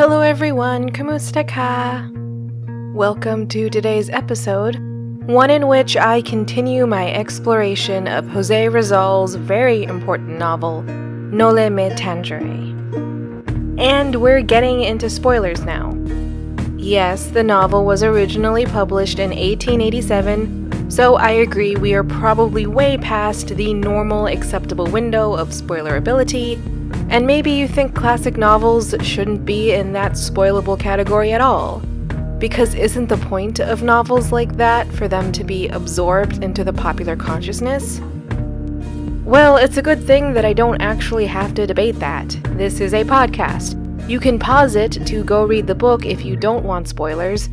Hello everyone, kamusta ka? Welcome to today's episode, one in which I continue my exploration of Jose Rizal's very important novel, Noli Me Tangere. And we're getting into spoilers now. Yes, the novel was originally published in 1887, so I agree we are probably way past the normal acceptable window of spoilerability and maybe you think classic novels shouldn't be in that spoilable category at all. Because isn't the point of novels like that for them to be absorbed into the popular consciousness? Well, it's a good thing that I don't actually have to debate that. This is a podcast. You can pause it to go read the book if you don't want spoilers,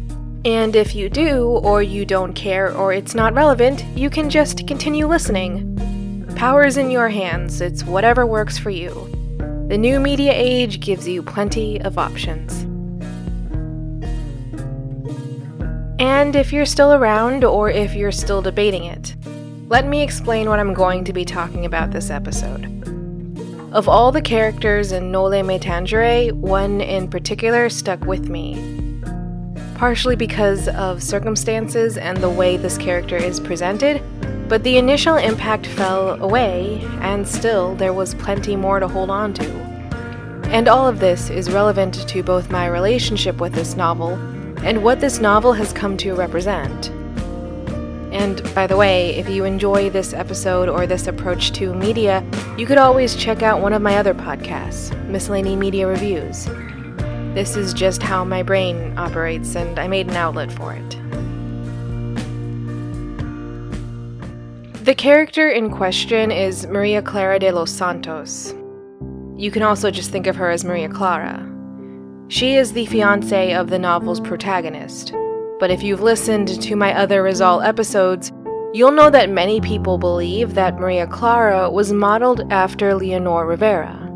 and if you do, or you don't care, or it's not relevant, you can just continue listening. Power's in your hands, it's whatever works for you. The new media age gives you plenty of options. And if you're still around, or if you're still debating it, let me explain what I'm going to be talking about this episode. Of all the characters in Noli Me Tangere, one in particular stuck with me. Partially because of circumstances and the way this character is presented, but the initial impact fell away, and still there was plenty more to hold on to. And all of this is relevant to both my relationship with this novel and what this novel has come to represent. And by the way, if you enjoy this episode or this approach to media, you could always check out one of my other podcasts, Miscellany Media Reviews. This is just how my brain operates, and I made an outlet for it. The character in question is Maria Clara de los Santos. You can also just think of her as Maria Clara. She is the fiance of the novel's protagonist, but if you've listened to my other Rizal episodes, you'll know that many people believe that Maria Clara was modeled after Leonor Rivera.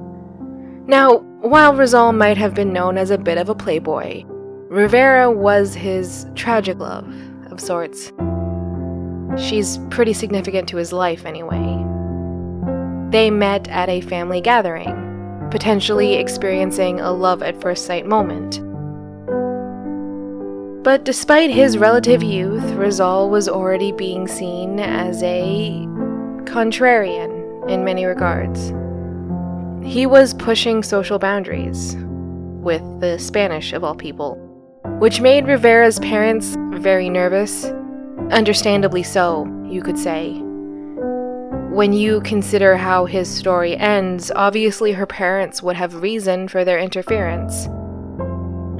Now, while Rizal might have been known as a bit of a playboy, Rivera was his tragic love, of sorts. She's pretty significant to his life, anyway. They met at a family gathering, potentially experiencing a love at first sight moment. But despite his relative youth, Rizal was already being seen as a contrarian in many regards. He was pushing social boundaries, with the Spanish of all people, which made Rivera's parents very nervous Understandably so, you could say. When you consider how his story ends, obviously her parents would have reason for their interference.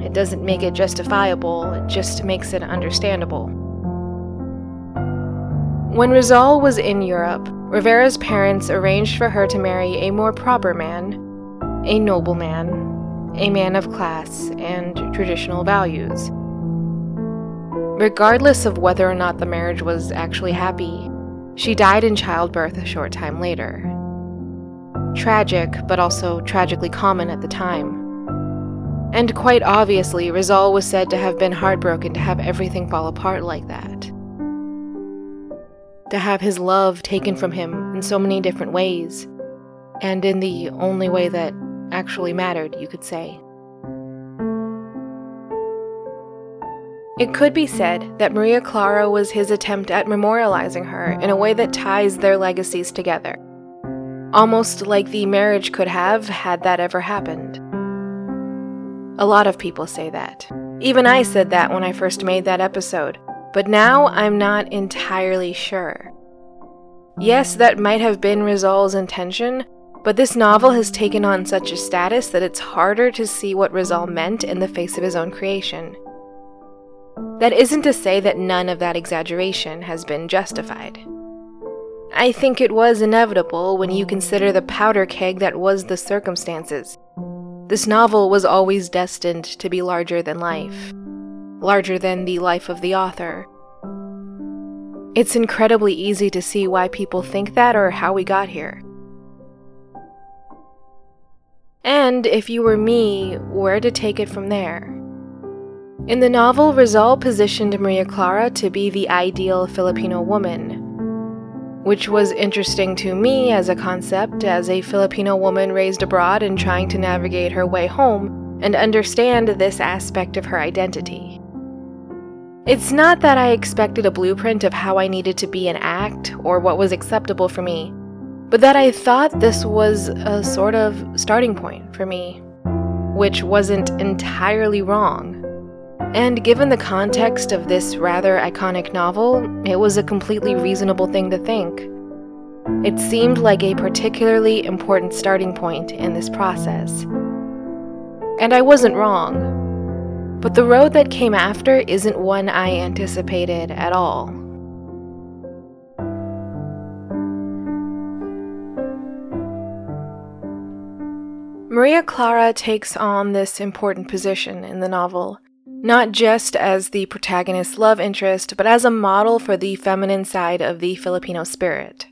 It doesn't make it justifiable, it just makes it understandable. When Rizal was in Europe, Rivera's parents arranged for her to marry a more proper man, a nobleman, a man of class and traditional values. Regardless of whether or not the marriage was actually happy, she died in childbirth a short time later. Tragic, but also tragically common at the time. And quite obviously, Rizal was said to have been heartbroken to have everything fall apart like that. To have his love taken from him in so many different ways, and in the only way that actually mattered, you could say. It could be said that Maria Clara was his attempt at memorializing her in a way that ties their legacies together. Almost like the marriage could have had that ever happened. A lot of people say that. Even I said that when I first made that episode, but now I'm not entirely sure. Yes, that might have been Rizal's intention, but this novel has taken on such a status that it's harder to see what Rizal meant in the face of his own creation. That isn't to say that none of that exaggeration has been justified. I think it was inevitable when you consider the powder keg that was the circumstances. This novel was always destined to be larger than life, larger than the life of the author. It's incredibly easy to see why people think that or how we got here. And if you were me, where to take it from there? In the novel, Rizal positioned Maria Clara to be the ideal Filipino woman, which was interesting to me as a concept as a Filipino woman raised abroad and trying to navigate her way home and understand this aspect of her identity. It's not that I expected a blueprint of how I needed to be and act or what was acceptable for me, but that I thought this was a sort of starting point for me, which wasn't entirely wrong. And given the context of this rather iconic novel, it was a completely reasonable thing to think. It seemed like a particularly important starting point in this process. And I wasn't wrong. But the road that came after isn't one I anticipated at all. Maria Clara takes on this important position in the novel, not just as the protagonist's love interest, but as a model for the feminine side of the Filipino spirit.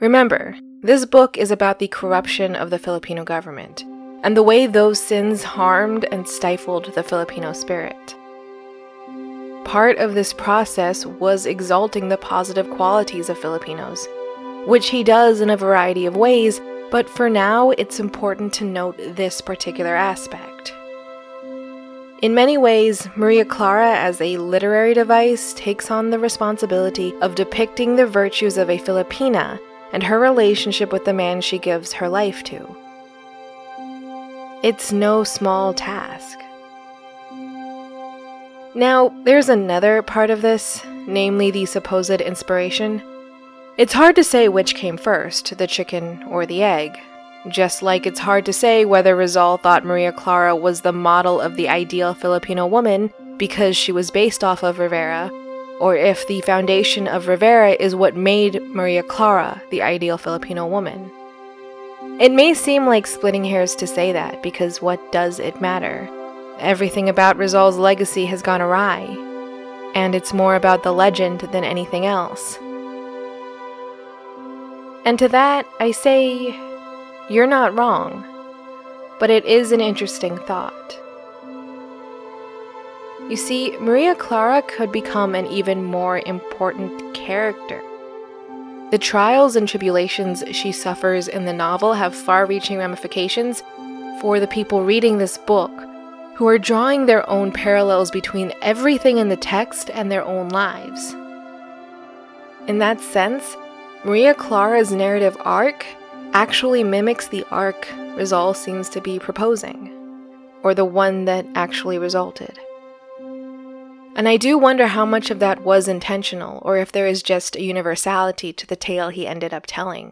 Remember, this book is about the corruption of the Filipino government and the way those sins harmed and stifled the Filipino spirit. Part of this process was exalting the positive qualities of Filipinos, which he does in a variety of ways, but for now it's important to note this particular aspect. In many ways, Maria Clara, as a literary device, takes on the responsibility of depicting the virtues of a Filipina and her relationship with the man she gives her life to. It's no small task. Now, there's another part of this, namely the supposed inspiration. It's hard to say which came first, the chicken or the egg. Just like it's hard to say whether Rizal thought Maria Clara was the model of the ideal Filipino woman because she was based off of Rivera, or if the foundation of Rivera is what made Maria Clara the ideal Filipino woman. It may seem like splitting hairs to say that, because what does it matter? Everything about Rizal's legacy has gone awry, and it's more about the legend than anything else. And to that, I say, you're not wrong, but it is an interesting thought. You see, Maria Clara could become an even more important character the trials and tribulations she suffers in the novel have far reaching ramifications for the people reading this book, who are drawing their own parallels between everything in the text and their own lives. In that sense, Maria Clara's narrative arc actually mimics the arc Rizal seems to be proposing, or the one that actually resulted. And I do wonder how much of that was intentional, or if there is just a universality to the tale he ended up telling.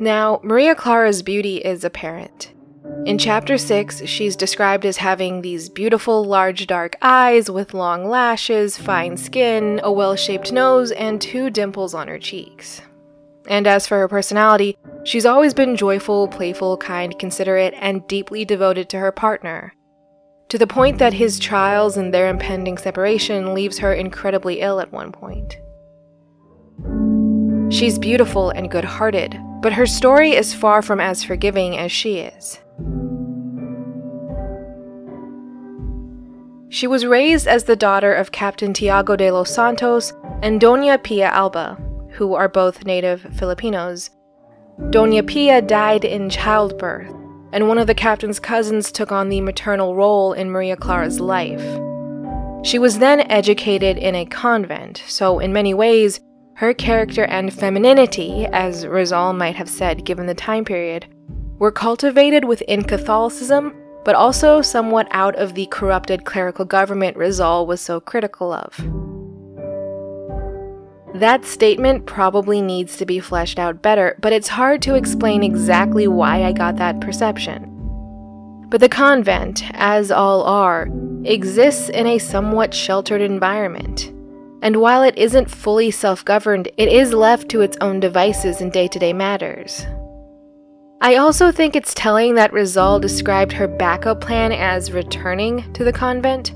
Now, Maria Clara's beauty is apparent. In chapter 6, she's described as having these beautiful, large, dark eyes with long lashes, fine skin, a well shaped nose, and two dimples on her cheeks. And as for her personality, she's always been joyful, playful, kind, considerate, and deeply devoted to her partner to the point that his trials and their impending separation leaves her incredibly ill at one point. She's beautiful and good hearted, but her story is far from as forgiving as she is. She was raised as the daughter of Captain Tiago de los Santos and Doña Pia Alba, who are both native Filipinos. Doña Pia died in childbirth, and one of the captain's cousins took on the maternal role in Maria Clara's life. She was then educated in a convent, so in many ways, her character and femininity, as Rizal might have said given the time period, were cultivated within Catholicism, but also somewhat out of the corrupted clerical government Rizal was so critical of. That statement probably needs to be fleshed out better, but it's hard to explain exactly why I got that perception. But the convent, as all are, exists in a somewhat sheltered environment. And while it isn't fully self governed, it is left to its own devices in day to day matters. I also think it's telling that Rizal described her backup plan as returning to the convent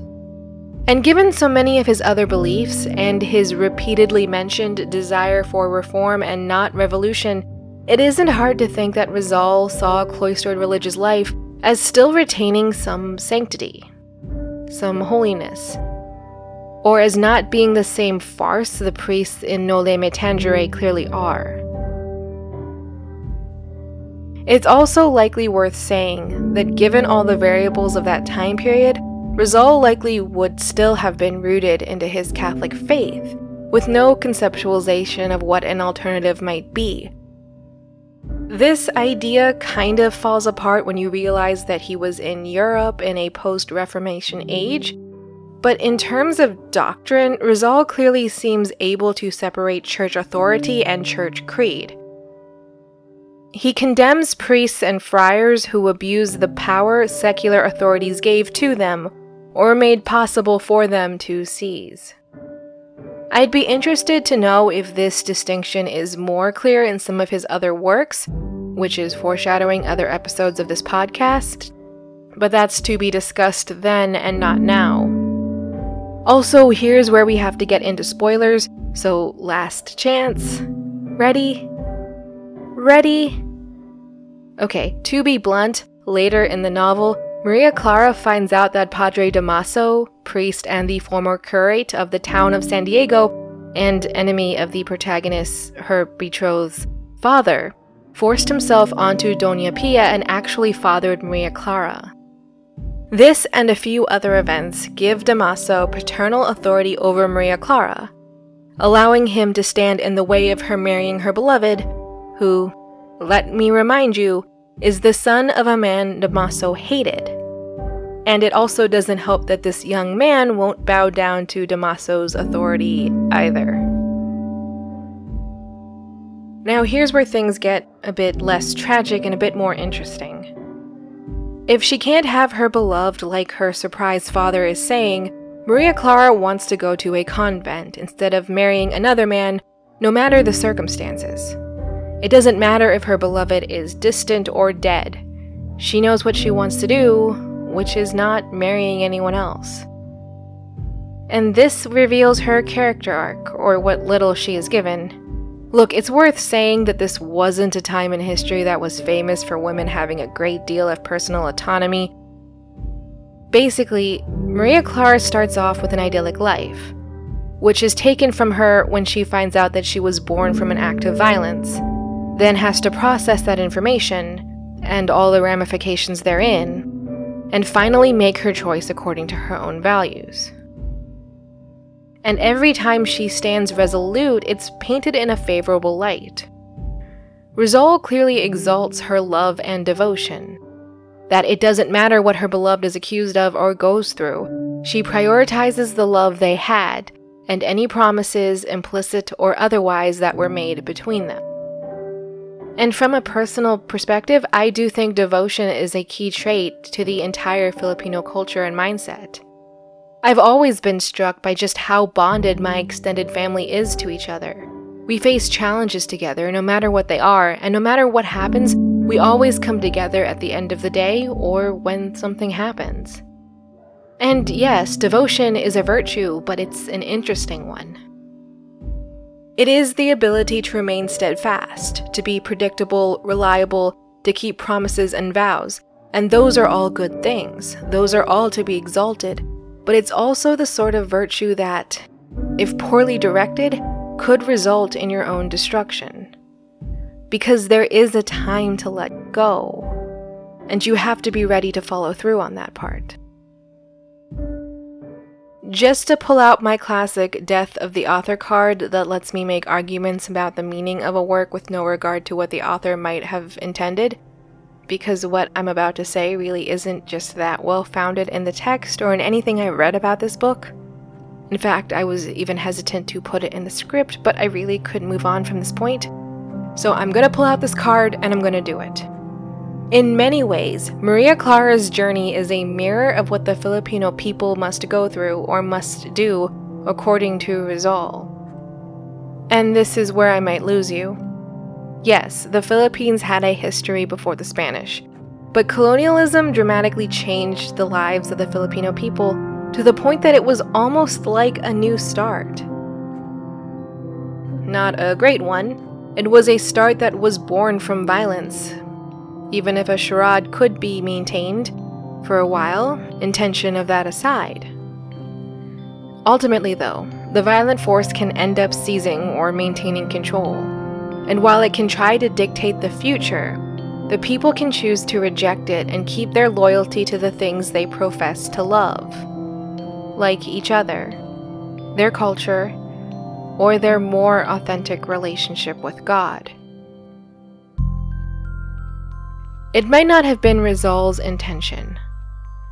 and given so many of his other beliefs and his repeatedly mentioned desire for reform and not revolution, it isn't hard to think that Rizal saw cloistered religious life as still retaining some sanctity, some holiness, or as not being the same farce the priests in Noli Me Tangere clearly are. It's also likely worth saying that given all the variables of that time period, Rizal likely would still have been rooted into his Catholic faith, with no conceptualization of what an alternative might be. This idea kind of falls apart when you realize that he was in Europe in a post Reformation age, but in terms of doctrine, Rizal clearly seems able to separate church authority and church creed. He condemns priests and friars who abuse the power secular authorities gave to them or made possible for them to seize. I'd be interested to know if this distinction is more clear in some of his other works, which is foreshadowing other episodes of this podcast, but that's to be discussed then and not now. Also, here's where we have to get into spoilers, so last chance. Ready? Ready? Okay, to be blunt, later in the novel, Maria Clara finds out that Padre Damaso, priest and the former curate of the town of San Diego, and enemy of the protagonist, her betrothed's father, forced himself onto Dona Pia and actually fathered Maria Clara. This and a few other events give Damaso paternal authority over Maria Clara, allowing him to stand in the way of her marrying her beloved, who, let me remind you, is the son of a man Damaso hated. And it also doesn't help that this young man won't bow down to Damaso's authority either. Now, here's where things get a bit less tragic and a bit more interesting. If she can't have her beloved like her surprised father is saying, Maria Clara wants to go to a convent instead of marrying another man, no matter the circumstances. It doesn't matter if her beloved is distant or dead. She knows what she wants to do, which is not marrying anyone else. And this reveals her character arc, or what little she is given. Look, it's worth saying that this wasn't a time in history that was famous for women having a great deal of personal autonomy. Basically, Maria Clara starts off with an idyllic life, which is taken from her when she finds out that she was born from an act of violence then has to process that information and all the ramifications therein, and finally make her choice according to her own values. And every time she stands resolute, it's painted in a favorable light. Rizal clearly exalts her love and devotion. That it doesn't matter what her beloved is accused of or goes through, she prioritizes the love they had and any promises, implicit or otherwise, that were made between them. And from a personal perspective, I do think devotion is a key trait to the entire Filipino culture and mindset. I've always been struck by just how bonded my extended family is to each other. We face challenges together, no matter what they are, and no matter what happens, we always come together at the end of the day or when something happens. And yes, devotion is a virtue, but it's an interesting one. It is the ability to remain steadfast, to be predictable, reliable, to keep promises and vows, and those are all good things. Those are all to be exalted. But it's also the sort of virtue that, if poorly directed, could result in your own destruction. Because there is a time to let go, and you have to be ready to follow through on that part. Just to pull out my classic Death of the Author card that lets me make arguments about the meaning of a work with no regard to what the author might have intended, because what I'm about to say really isn't just that well founded in the text or in anything I read about this book. In fact, I was even hesitant to put it in the script, but I really couldn't move on from this point. So I'm gonna pull out this card and I'm gonna do it. In many ways, Maria Clara's journey is a mirror of what the Filipino people must go through or must do, according to Rizal. And this is where I might lose you. Yes, the Philippines had a history before the Spanish, but colonialism dramatically changed the lives of the Filipino people to the point that it was almost like a new start. Not a great one, it was a start that was born from violence, even if a charade could be maintained for a while, intention of that aside. Ultimately, though, the violent force can end up seizing or maintaining control. And while it can try to dictate the future, the people can choose to reject it and keep their loyalty to the things they profess to love, like each other, their culture, or their more authentic relationship with God. It might not have been Rizal's intention,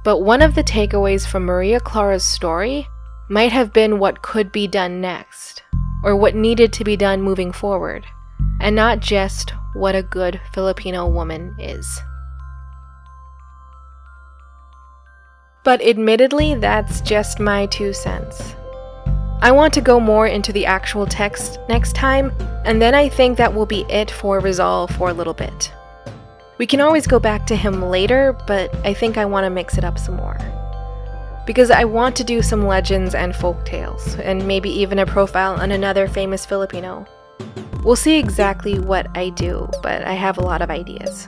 but one of the takeaways from Maria Clara's story might have been what could be done next, or what needed to be done moving forward, and not just what a good Filipino woman is. But admittedly, that's just my two cents. I want to go more into the actual text next time, and then I think that will be it for Rizal for a little bit. We can always go back to him later, but I think I want to mix it up some more. Because I want to do some legends and folk tales, and maybe even a profile on another famous Filipino. We'll see exactly what I do, but I have a lot of ideas.